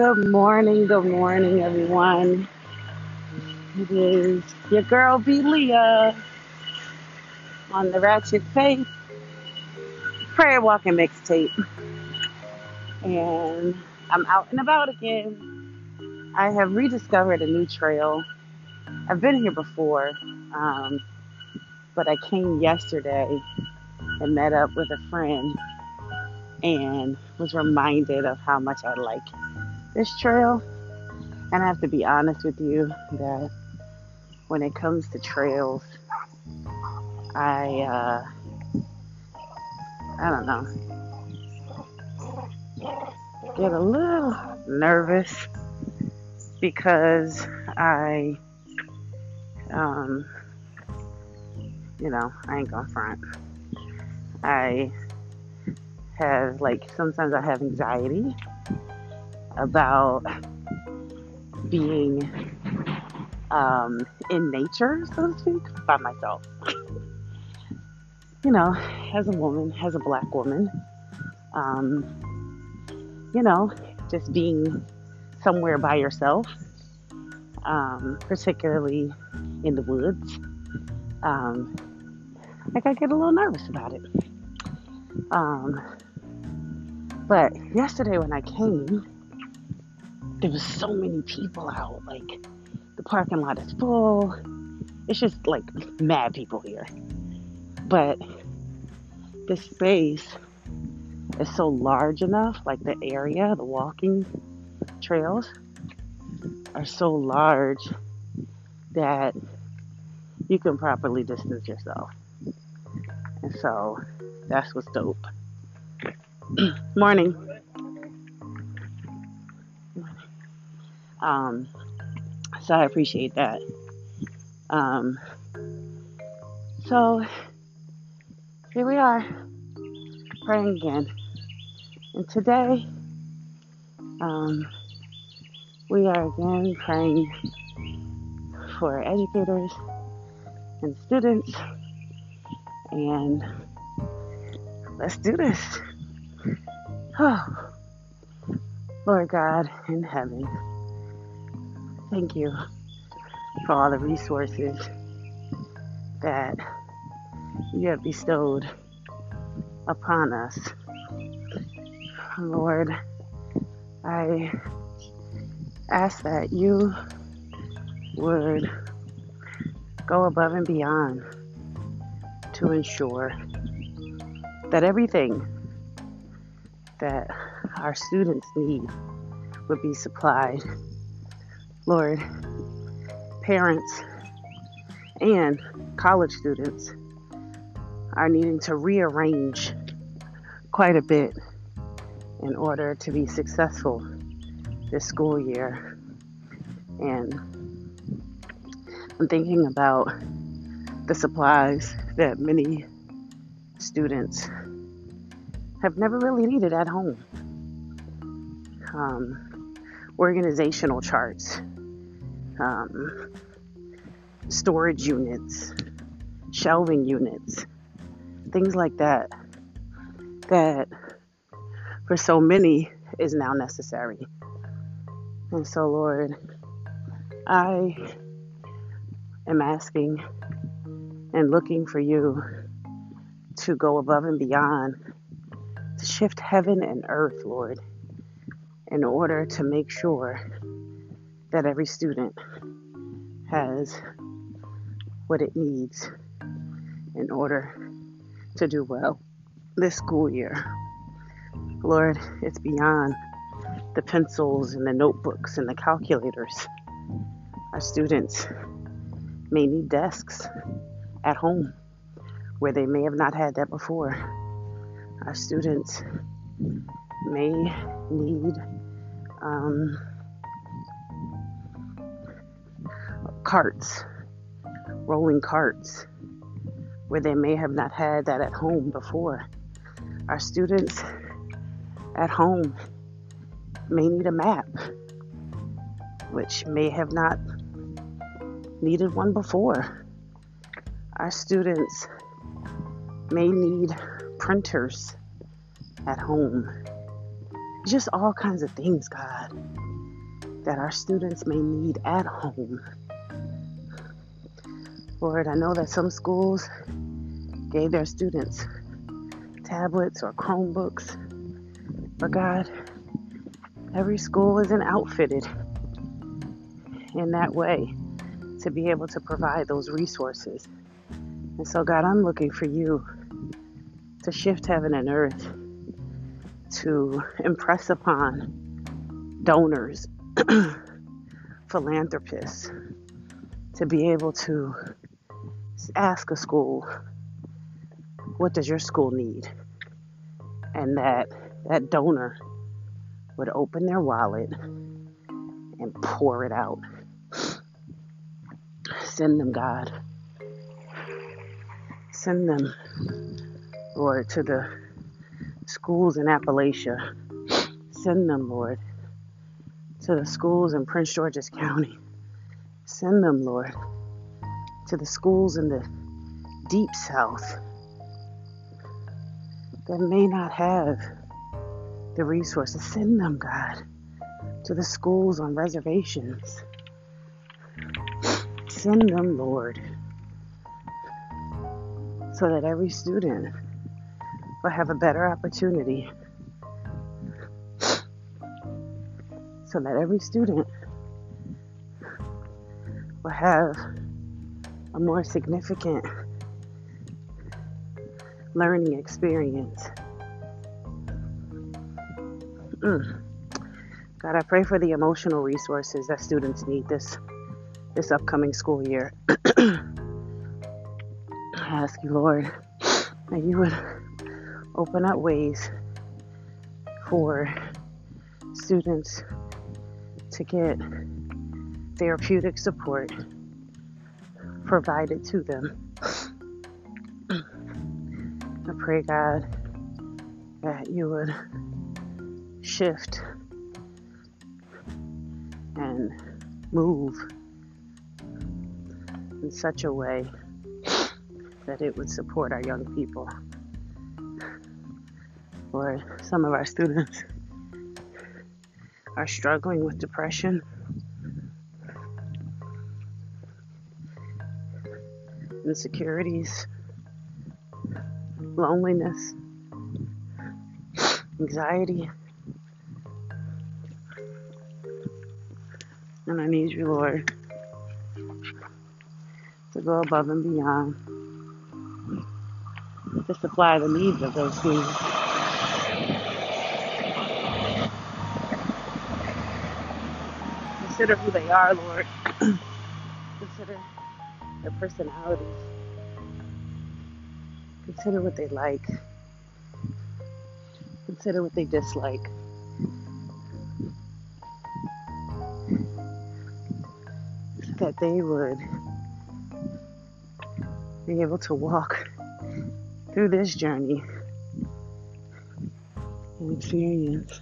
Good morning, good morning, everyone. It is your girl B Leah on the Ratchet Faith Prayer Walking Mixtape. And I'm out and about again. I have rediscovered a new trail. I've been here before, um, but I came yesterday and met up with a friend and was reminded of how much I like this trail. And I have to be honest with you that when it comes to trails, I uh, I don't know, get a little nervous because I um, you know, I ain't gonna front. I have like sometimes I have anxiety about being um, in nature, so to speak, by myself. You know, as a woman, as a black woman, um, you know, just being somewhere by yourself, um, particularly in the woods, um, like I get a little nervous about it. Um, but yesterday when I came, there was so many people out. Like the parking lot is full. It's just like mad people here. But the space is so large enough, like the area, the walking trails are so large that you can properly distance yourself. And so that's what's dope. Morning. Um, so I appreciate that. Um, so here we are praying again. And today, um, we are again praying for educators and students. And let's do this. Oh, Lord God in heaven, thank you for all the resources that you have bestowed upon us. Lord, I ask that you would go above and beyond to ensure that everything that our students need would be supplied. Lord, parents and college students are needing to rearrange quite a bit in order to be successful this school year. And I'm thinking about the supplies that many students have never really needed at home. Um, organizational charts, um, storage units, shelving units, things like that, that for so many is now necessary. And so, Lord, I am asking and looking for you to go above and beyond, to shift heaven and earth, Lord, in order to make sure that every student has what it needs in order to do well this school year. Lord, it's beyond the pencils and the notebooks and the calculators. Our students may need desks at home where they may have not had that before. Our students may need um, carts, rolling carts, where they may have not had that at home before. Our students at home may need a map, which may have not needed one before. Our students may need printers at home. Just all kinds of things, God. that our students may need at home. Lord, I know that some schools gave their students tablets or Chromebooks, but God, every school isn't outfitted in that way to be able to provide those resources. And so, God, I'm looking for you to shift heaven and earth, to impress upon donors, philanthropists, to be able to ask a school, what does your school need? And that that donor would open their wallet and pour it out. Send them, God. Send them, Lord, to the schools in Appalachia. Send them, Lord, to the schools in Prince George's County. Send them, Lord, to the schools in the deep south that may not have the resources. Send them, God, to the schools on reservations. Send them, Lord, so that every student will have a better opportunity. So that every student will have a more significant learning experience. Mm. God, I pray for the emotional resources that students need this this upcoming school year. I ask you, Lord, that you would open up ways for students to get therapeutic support provided to them. I pray, God, that you would shift and move in such a way that it would support our young people. Or some of our students are struggling with depression. Insecurities, loneliness, anxiety. And I need you, Lord, to go above and beyond to supply the needs of those students. Consider who they are, Lord. Consider their personalities. Consider what they like. Consider what they dislike. That they would be able to walk through this journey and experience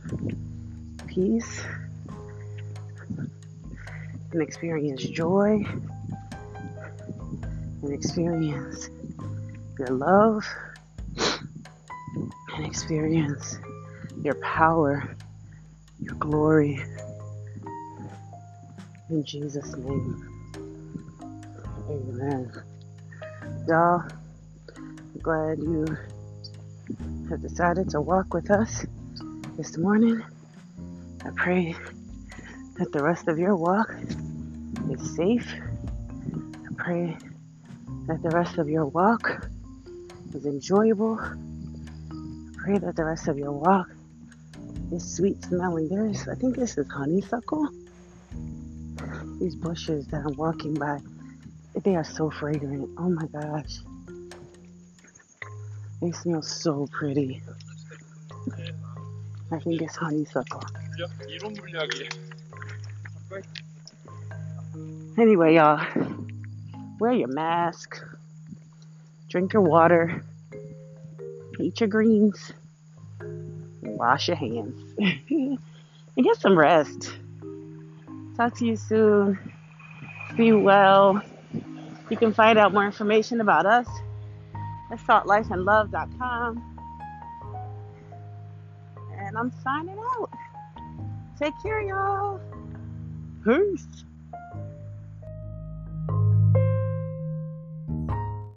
peace and experience joy and experience your love and experience your power, your glory. In Jesus' name, amen. Y'all, I'm glad you have decided to walk with us this morning. I pray that the rest of your walk is safe. I pray that the rest of your walk is enjoyable. I pray that the rest of your walk is sweet smelling. There's, I think this is honeysuckle. These bushes that I'm walking by they are so fragrant. Oh my gosh. They smell so pretty. I think it's honeysuckle. Anyway, y'all, wear your mask, drink your water, eat your greens, wash your hands, and get some rest. Talk to you soon. Be well. You can find out more information about us at saltlifeandlove.com. And I'm signing out. Take care, y'all. Peace.